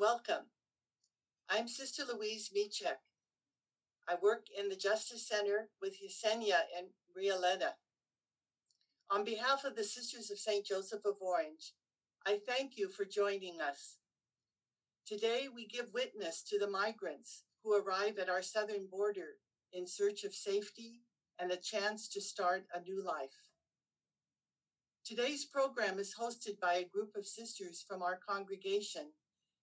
welcome. I'm Sister Louise Michek. I work in the Justice Center with Yesenia and Rialena. On behalf of the Sisters of St. Joseph of Orange, I thank you for joining us. Today, we give witness to the migrants who arrive at our southern border in search of safety and a chance to start a new life. Today's program is hosted by a group of sisters from our congregation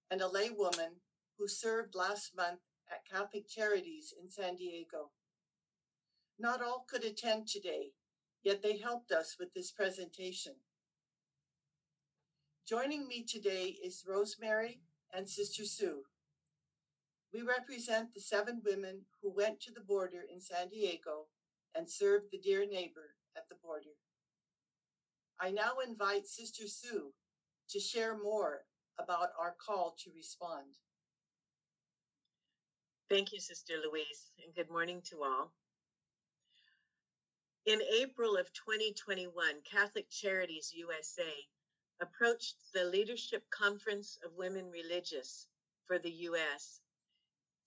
and a laywoman who served last month at Catholic Charities in San Diego. Not all could attend today, yet they helped us with this presentation. Joining me today is Rosemary and Sister Sue. We represent the seven women who went to the border in San Diego and served the dear neighbor at the border. I now invite Sister Sue to share more about our call to respond. Thank you, Sister Louise, and good morning to all. In April of 2021, Catholic Charities USA approached the Leadership Conference of Women Religious for the US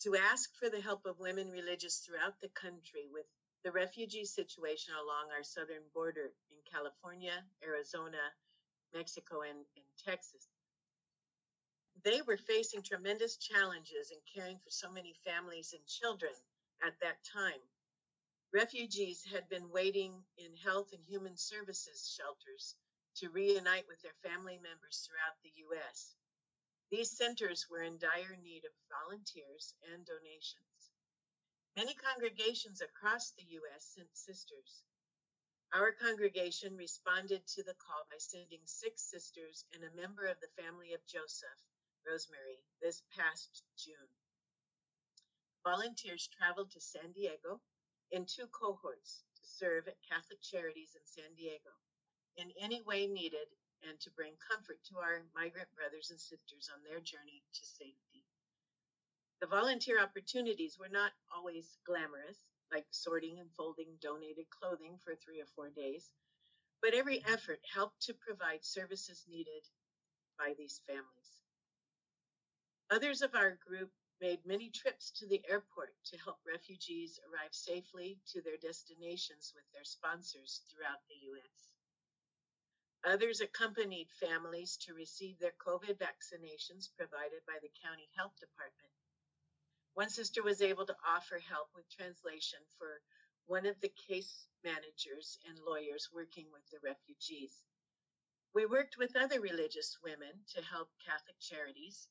to ask for the help of women religious throughout the country with the refugee situation along our southern border in California, Arizona, Mexico, and, and Texas. They were facing tremendous challenges in caring for so many families and children at that time. Refugees had been waiting in health and human services shelters to reunite with their family members throughout the U.S. These centers were in dire need of volunteers and donations. Many congregations across the U.S. sent sisters. Our congregation responded to the call by sending six sisters and a member of the family of Joseph, Rosemary, this past June. Volunteers traveled to San Diego in two cohorts to serve at Catholic Charities in San Diego in any way needed and to bring comfort to our migrant brothers and sisters on their journey to safety. The volunteer opportunities were not always glamorous, like sorting and folding donated clothing for three or four days, but every effort helped to provide services needed by these families. Others of our group made many trips to the airport to help refugees arrive safely to their destinations with their sponsors throughout the U.S. Others accompanied families to receive their COVID vaccinations provided by the county health department one sister was able to offer help with translation for one of the case managers and lawyers working with the refugees. We worked with other religious women to help Catholic charities,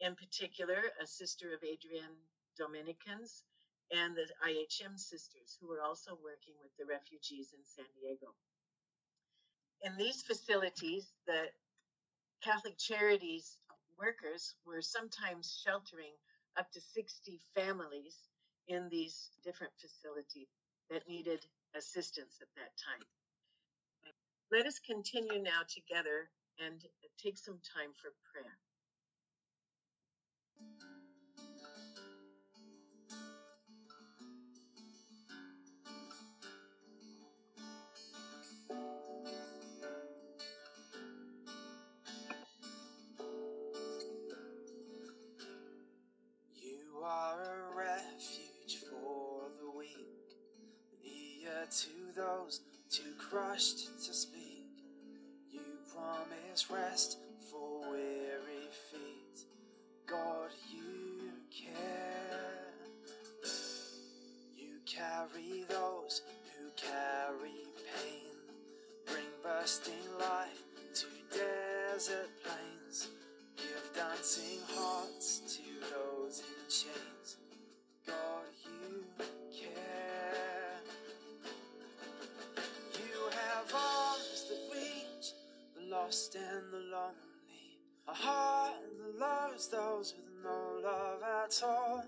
in particular, a sister of Adrian Dominicans and the IHM sisters, who were also working with the refugees in San Diego. In these facilities, the Catholic Charities workers were sometimes sheltering up to 60 families in these different facilities that needed assistance at that time. Let us continue now together and take some time for prayer. Are a refuge for the weak, near to those too crushed to speak. You promise rest for weary feet. God, bursting life to desert plains, give dancing hearts to those in chains. God, you care. You have arms that reach the lost and the lonely, a heart that loves those with no love at all,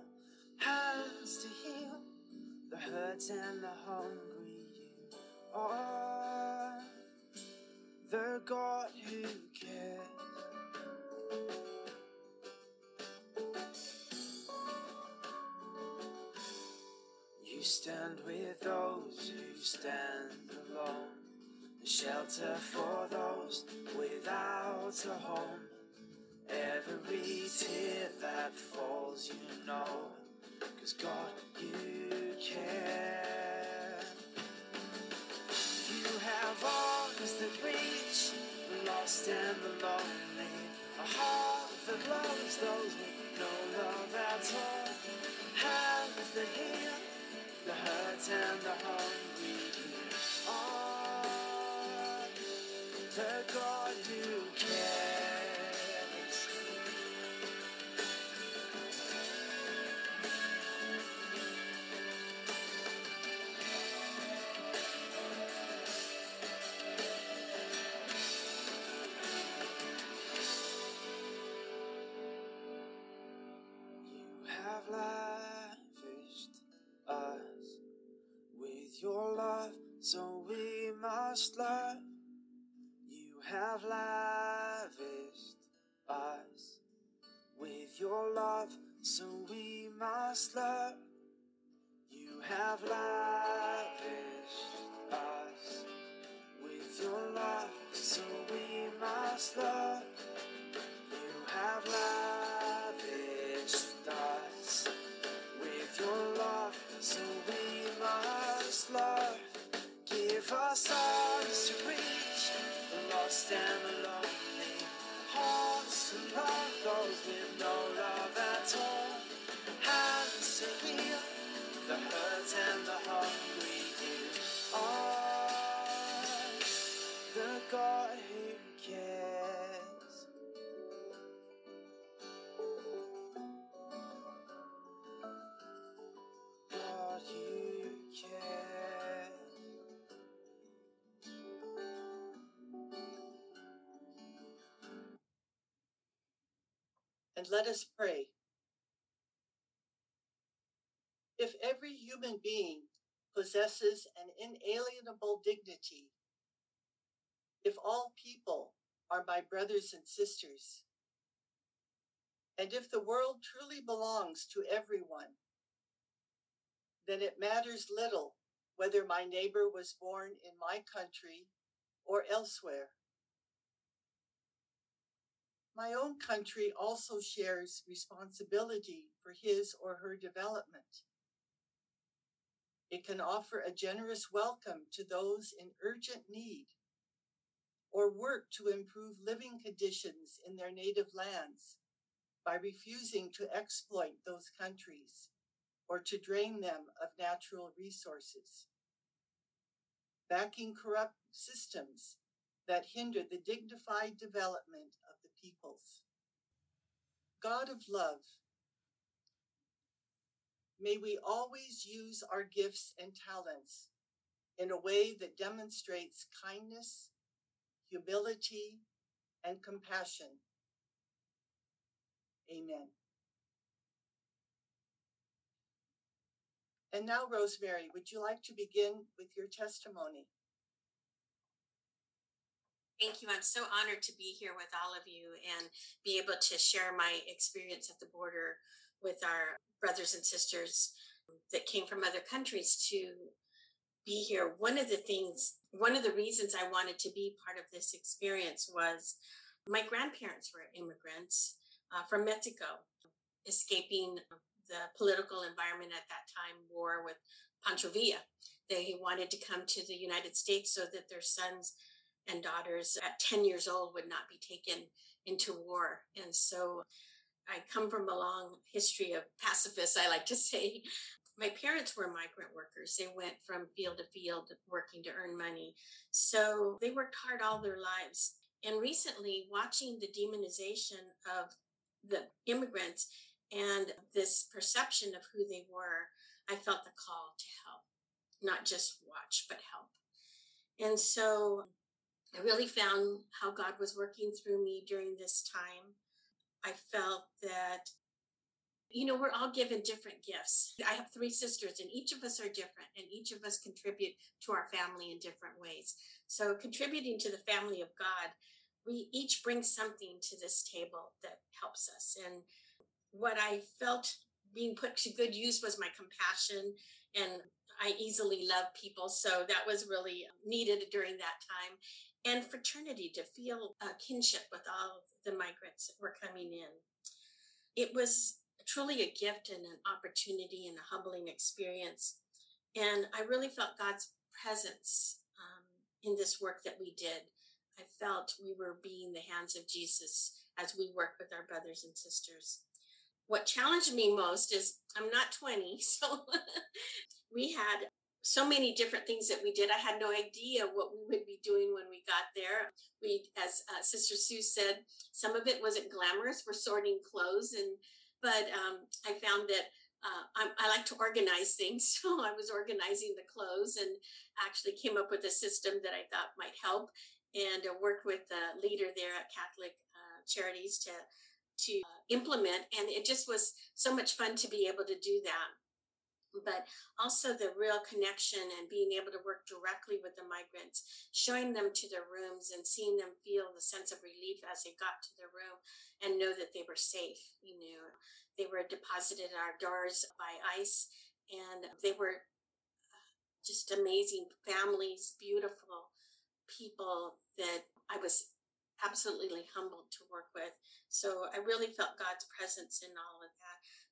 hands to heal the hurt and the hungry. You are God who cares. You stand with those who stand alone, a shelter for those without a home. Every tear that falls, you know, cause God, you care. Lost and the lonely, a heart that loves those with no love at all, hands that heal the hurt and the hungry. You are the God who cares. Must love. And let us pray. If every human being possesses an inalienable dignity, if all people are my brothers and sisters, and if the world truly belongs to everyone, then it matters little whether my neighbor was born in my country or elsewhere. My own country also shares responsibility for his or her development. It can offer a generous welcome to those in urgent need or work to improve living conditions in their native lands by refusing to exploit those countries or to drain them of natural resources. Backing corrupt systems that hinder the dignified development peoples. God of love, may we always use our gifts and talents in a way that demonstrates kindness, humility, and compassion. Amen. And now, Rosemary, would you like to begin with your testimony? Thank you. I'm so honored to be here with all of you and be able to share my experience at the border with our brothers and sisters that came from other countries to be here. One of the things, one of the reasons I wanted to be part of this experience was my grandparents were immigrants uh, from Mexico, escaping the political environment at that time, war with Pancho Villa. They wanted to come to the United States so that their sons and daughters at 10 years old would not be taken into war. And so I come from a long history of pacifists, I like to say. My parents were migrant workers. They went from field to field working to earn money. So they worked hard all their lives. And recently, watching the demonization of the immigrants and this perception of who they were, I felt the call to help, not just watch, but help. And so I really found how God was working through me during this time. I felt that, you know, we're all given different gifts. I have three sisters, and each of us are different, and each of us contribute to our family in different ways. So, contributing to the family of God, we each bring something to this table that helps us. And what I felt being put to good use was my compassion and I easily love people. So that was really needed during that time. And fraternity to feel a kinship with all the migrants that were coming in. It was truly a gift and an opportunity and a humbling experience. And I really felt God's presence um, in this work that we did. I felt we were being the hands of Jesus as we work with our brothers and sisters. What challenged me most is I'm not 20, so we had so many different things that we did. I had no idea what we would be doing when we got there. We, as uh, Sister Sue said, some of it wasn't glamorous. We're sorting clothes, and but um, I found that uh, I, like to organize things, so I was organizing the clothes and actually came up with a system that I thought might help, and uh, worked with the leader there at Catholic uh, Charities to to uh, implement. And it just was so much fun to be able to do that but also the real connection and being able to work directly with the migrants, showing them to their rooms and seeing them feel the sense of relief as they got to their room and know that they were safe. You know, they were deposited at our doors by ICE and they were uh, just amazing families, beautiful people that I was absolutely humbled to work with. So I really felt God's presence in all of.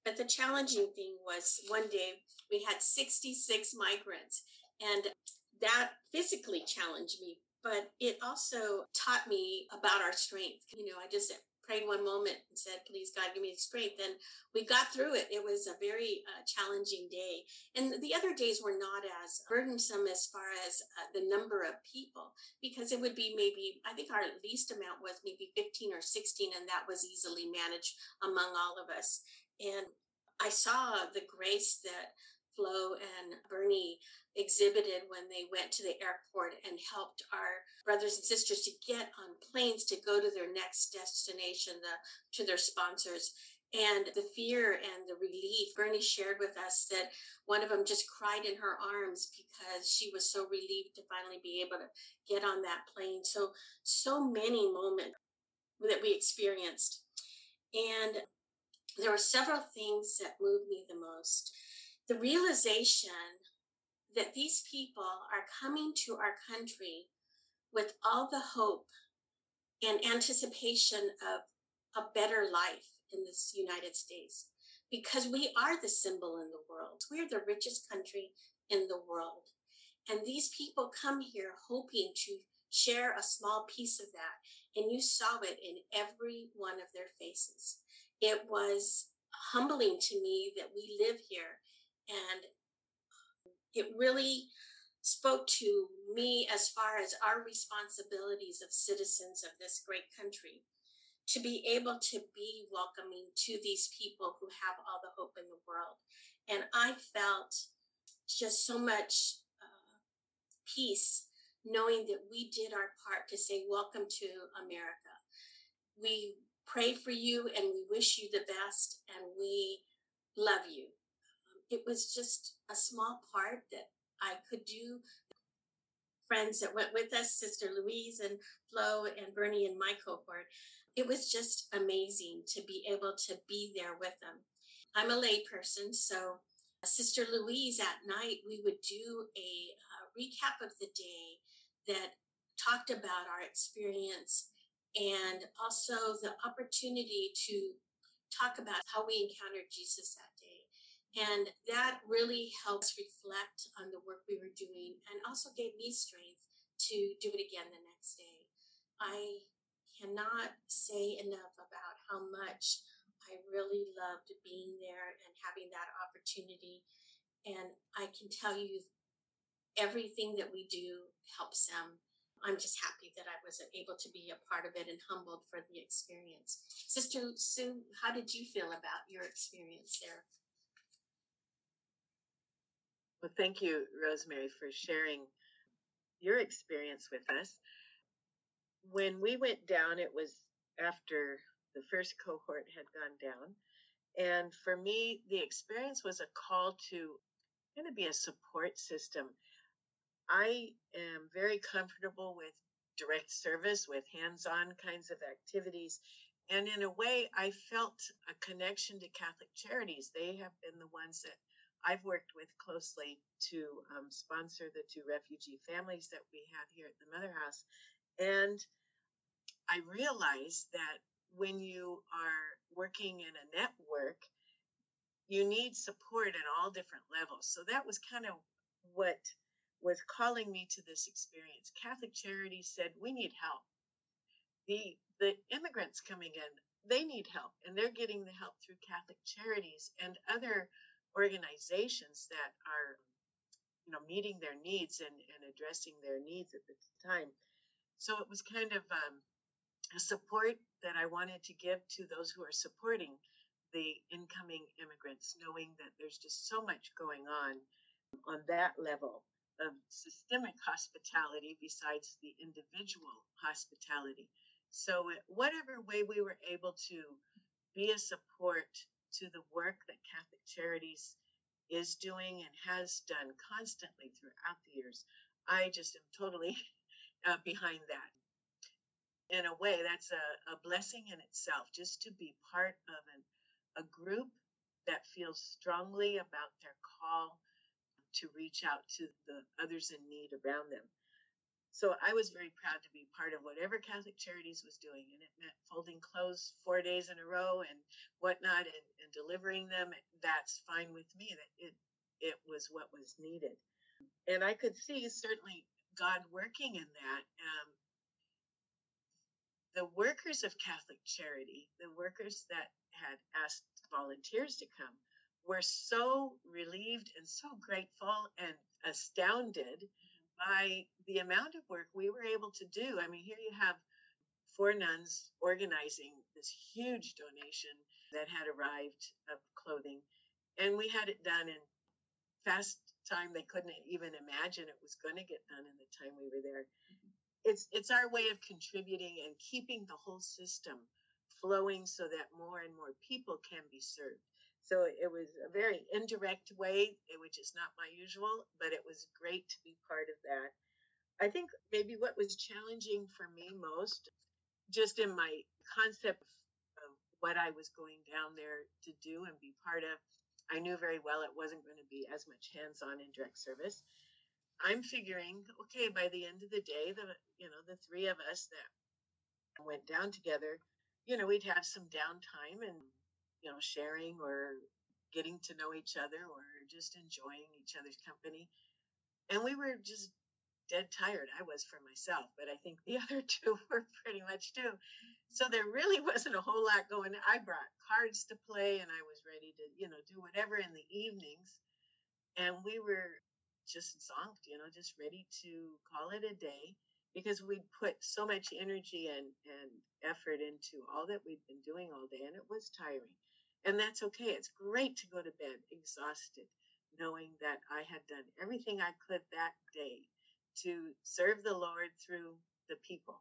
But the challenging thing was one day we had 66 migrants, and that physically challenged me, but it also taught me about our strength. You know, I just prayed one moment and said, Please, God, give me strength. And we got through it. It was a very uh, challenging day. And the other days were not as burdensome as far as uh, the number of people, because it would be maybe, I think our least amount was maybe 15 or 16, and that was easily managed among all of us. And I saw the grace that Flo and Bernie exhibited when they went to the airport and helped our brothers and sisters to get on planes to go to their next destination, the, to their sponsors. And the fear and the relief, Bernie shared with us that one of them just cried in her arms because she was so relieved to finally be able to get on that plane. So, so many moments that we experienced. And there were several things that moved me the most. The realization that these people are coming to our country with all the hope and anticipation of a better life in this United States because we are the symbol in the world. We're the richest country in the world. And these people come here hoping to share a small piece of that. And you saw it in every one of their faces. It was humbling to me that we live here and it really spoke to me as far as our responsibilities of citizens of this great country to be able to be welcoming to these people who have all the hope in the world. And I felt just so much uh, peace knowing that we did our part to say, Welcome to America. We pray for you and we wish you the best and we love you it was just a small part that I could do. Friends that went with us, Sister Louise and Flo and Bernie and my cohort, it was just amazing to be able to be there with them. I'm a layperson, so Sister Louise at night, we would do a uh, recap of the day that talked about our experience and also the opportunity to talk about how we encountered Jesus that day. And that really helps reflect on the work we were doing and also gave me strength to do it again the next day. I cannot say enough about how much I really loved being there and having that opportunity. And I can tell you, everything that we do helps them. I'm just happy that I was able to be a part of it and humbled for the experience. Sister Sue, how did you feel about your experience there? Well, thank you, Rosemary, for sharing your experience with us. When we went down, it was after the first cohort had gone down. And for me, the experience was a call to kind of be a support system. I am very comfortable with direct service, with hands on kinds of activities. And in a way, I felt a connection to Catholic Charities. They have been the ones that I've worked with closely to um, sponsor the two refugee families that we have here at the Mother House. And I realized that when you are working in a network, you need support at all different levels. So that was kind of what was calling me to this experience. Catholic Charities said, We need help. The, the immigrants coming in, they need help, and they're getting the help through Catholic Charities and other organizations that are you know meeting their needs and, and addressing their needs at the time so it was kind of um, a support that i wanted to give to those who are supporting the incoming immigrants knowing that there's just so much going on on that level of systemic hospitality besides the individual hospitality so whatever way we were able to be a support to the work that catholic charities is doing and has done constantly throughout the years. I just am totally uh, behind that. In a way, that's a, a blessing in itself just to be part of an, a group that feels strongly about their call to reach out to the others in need around them. So I was very proud to be part of whatever Catholic Charities was doing, and it meant folding clothes four days in a row and whatnot, and, and delivering them. That's fine with me. That it it was what was needed, and I could see certainly God working in that. Um, the workers of Catholic Charity, the workers that had asked volunteers to come, were so relieved and so grateful and astounded by the amount of work we were able to do. I mean, here you have four nuns organizing this huge donation that had arrived of clothing, and we had it done in fast time. They couldn't even imagine it was going to get done in the time we were there. Mm-hmm. It's it's our way of contributing and keeping the whole system flowing so that more and more people can be served. So it was a very indirect way, eh, which is not my usual, but it was great to be part of that. I think maybe what was challenging for me most, just in my concept of what I was going down there to do and be part of, I knew very well it wasn't going to be as much hands-on in direct service. I'm figuring, okay, by the end of the day, the you know the three of us that went down together, you know, we'd have some downtime and you know, sharing or getting to know each other or just enjoying each other's company. And we were just dead tired. I was for myself, but I think the other two were pretty much too. So there really wasn't a whole lot going. I brought cards to play and I was ready to, you know, do whatever in the evenings. And we were just zonked, you know, just ready to call it a day because we'd put so much energy and, and effort into all that we'd been doing all day and it was tiring. And that's okay. It's great to go to bed exhausted, knowing that I had done everything I could that day to serve the Lord through the people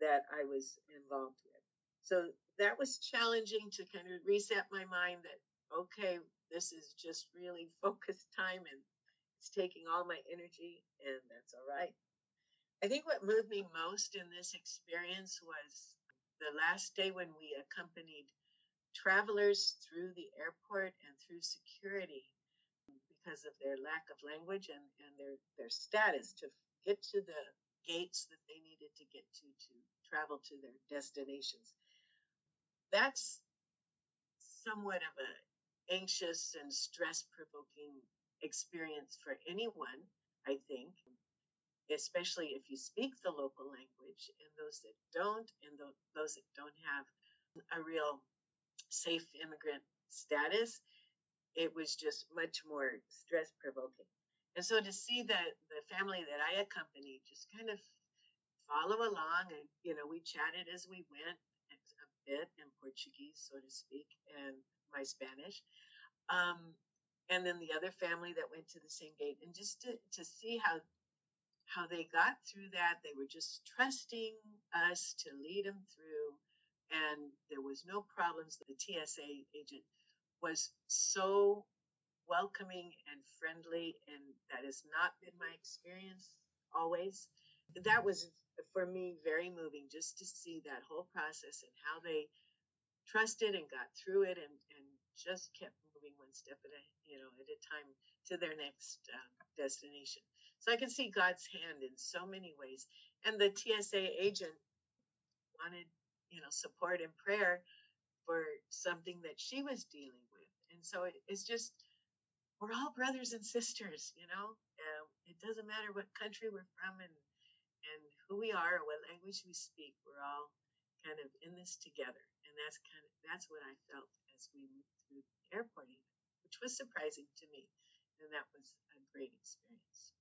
that I was involved with. So that was challenging to kind of reset my mind that, okay, this is just really focused time and it's taking all my energy, and that's all right. I think what moved me most in this experience was the last day when we accompanied travelers through the airport and through security because of their lack of language and, and their, their status to get to the gates that they needed to get to to travel to their destinations. That's somewhat of a anxious and stress provoking experience for anyone, I think, especially if you speak the local language and those that don't and those that don't have a real safe immigrant status, it was just much more stress provoking. And so to see that the family that I accompanied just kind of follow along and you know we chatted as we went a bit in Portuguese, so to speak, and my Spanish. Um, and then the other family that went to the same gate, and just to, to see how how they got through that, they were just trusting us to lead them through and there was no problems. The TSA agent was so welcoming and friendly, and that has not been my experience always. That was for me very moving just to see that whole process and how they trusted and got through it and, and just kept moving one step at a you know at a time to their next um, destination. So I can see God's hand in so many ways. And the TSA agent wanted, you know, support and prayer for something that she was dealing with. And so it, it's just, we're all brothers and sisters, you know. Uh, it doesn't matter what country we're from and and who we are or what language we speak. We're all kind of in this together, and that's kind of that's what I felt as we moved through the airport, even, which was surprising to me, and that was a great experience.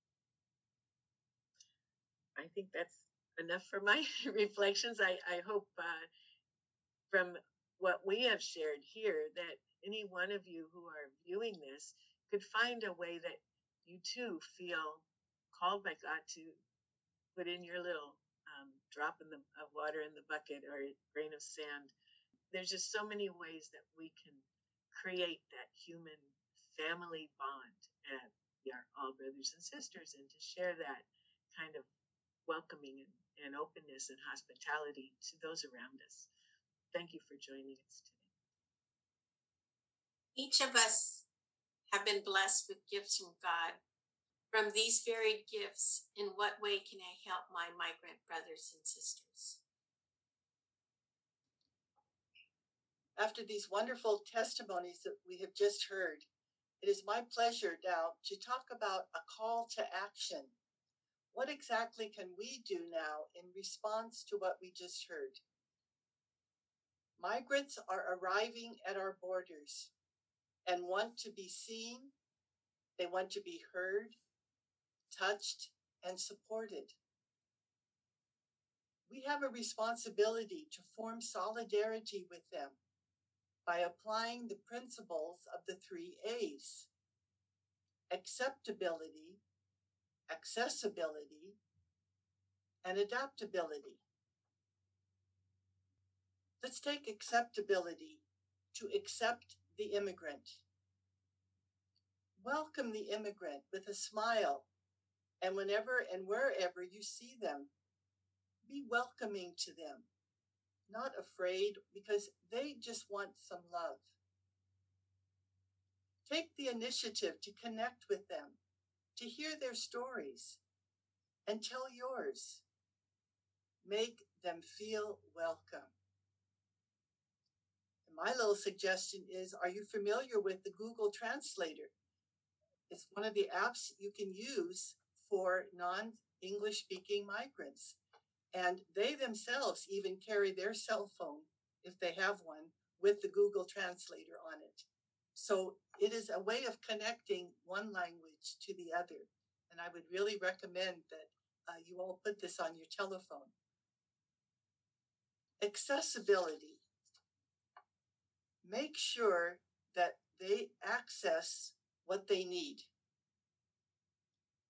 I think that's enough for my reflections. I I hope uh, from what we have shared here that any one of you who are viewing this could find a way that you too feel called by God to put in your little um, drop in the of water in the bucket or a grain of sand. There's just so many ways that we can create that human family bond and we are all brothers and sisters and to share that kind of welcoming and, and openness and hospitality to those around us. Thank you for joining us today. Each of us have been blessed with gifts from God. From these varied gifts, in what way can I help my migrant brothers and sisters? After these wonderful testimonies that we have just heard, it is my pleasure now to talk about a call to action. What exactly can we do now in response to what we just heard? Migrants are arriving at our borders and want to be seen, they want to be heard, touched, and supported. We have a responsibility to form solidarity with them by applying the principles of the three A's acceptability, accessibility, and adaptability. Let's take acceptability to accept the immigrant. Welcome the immigrant with a smile, and whenever and wherever you see them, be welcoming to them, not afraid because they just want some love. Take the initiative to connect with them, to hear their stories, and tell yours. Make them feel welcome my little suggestion is are you familiar with the Google Translator? It's one of the apps you can use for non English speaking migrants. And they themselves even carry their cell phone, if they have one, with the Google Translator on it. So it is a way of connecting one language to the other. And I would really recommend that uh, you all put this on your telephone. Accessibility make sure that they access what they need.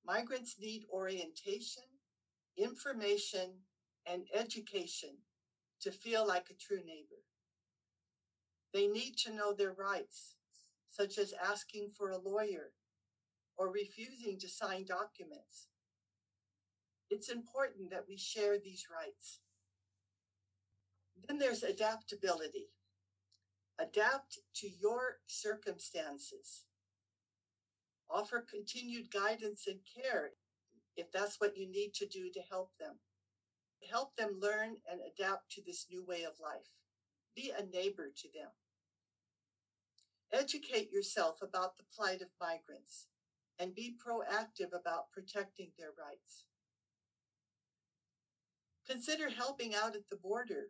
Migrants need orientation, information, and education to feel like a true neighbor. They need to know their rights, such as asking for a lawyer or refusing to sign documents. It's important that we share these rights. Then there's adaptability. Adapt to your circumstances. Offer continued guidance and care if that's what you need to do to help them. Help them learn and adapt to this new way of life. Be a neighbor to them. Educate yourself about the plight of migrants and be proactive about protecting their rights. Consider helping out at the border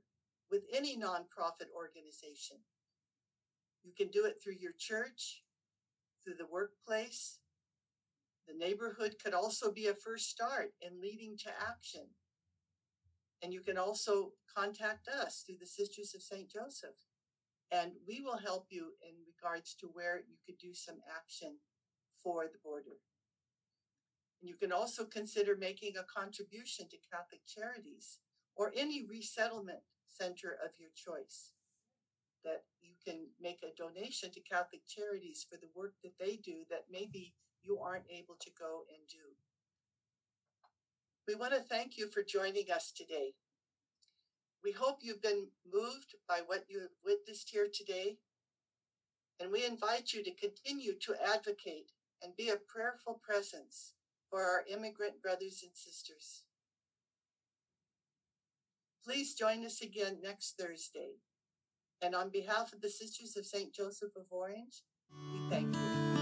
with any nonprofit organization. You can do it through your church, through the workplace. The neighborhood could also be a first start in leading to action. And you can also contact us through the Sisters of St. Joseph. And we will help you in regards to where you could do some action for the border. And you can also consider making a contribution to Catholic Charities or any resettlement center of your choice that you can make a donation to Catholic Charities for the work that they do that maybe you aren't able to go and do. We want to thank you for joining us today. We hope you've been moved by what you have witnessed here today, and we invite you to continue to advocate and be a prayerful presence for our immigrant brothers and sisters. Please join us again next Thursday. And on behalf of the Sisters of St. Joseph of Orange, we thank you.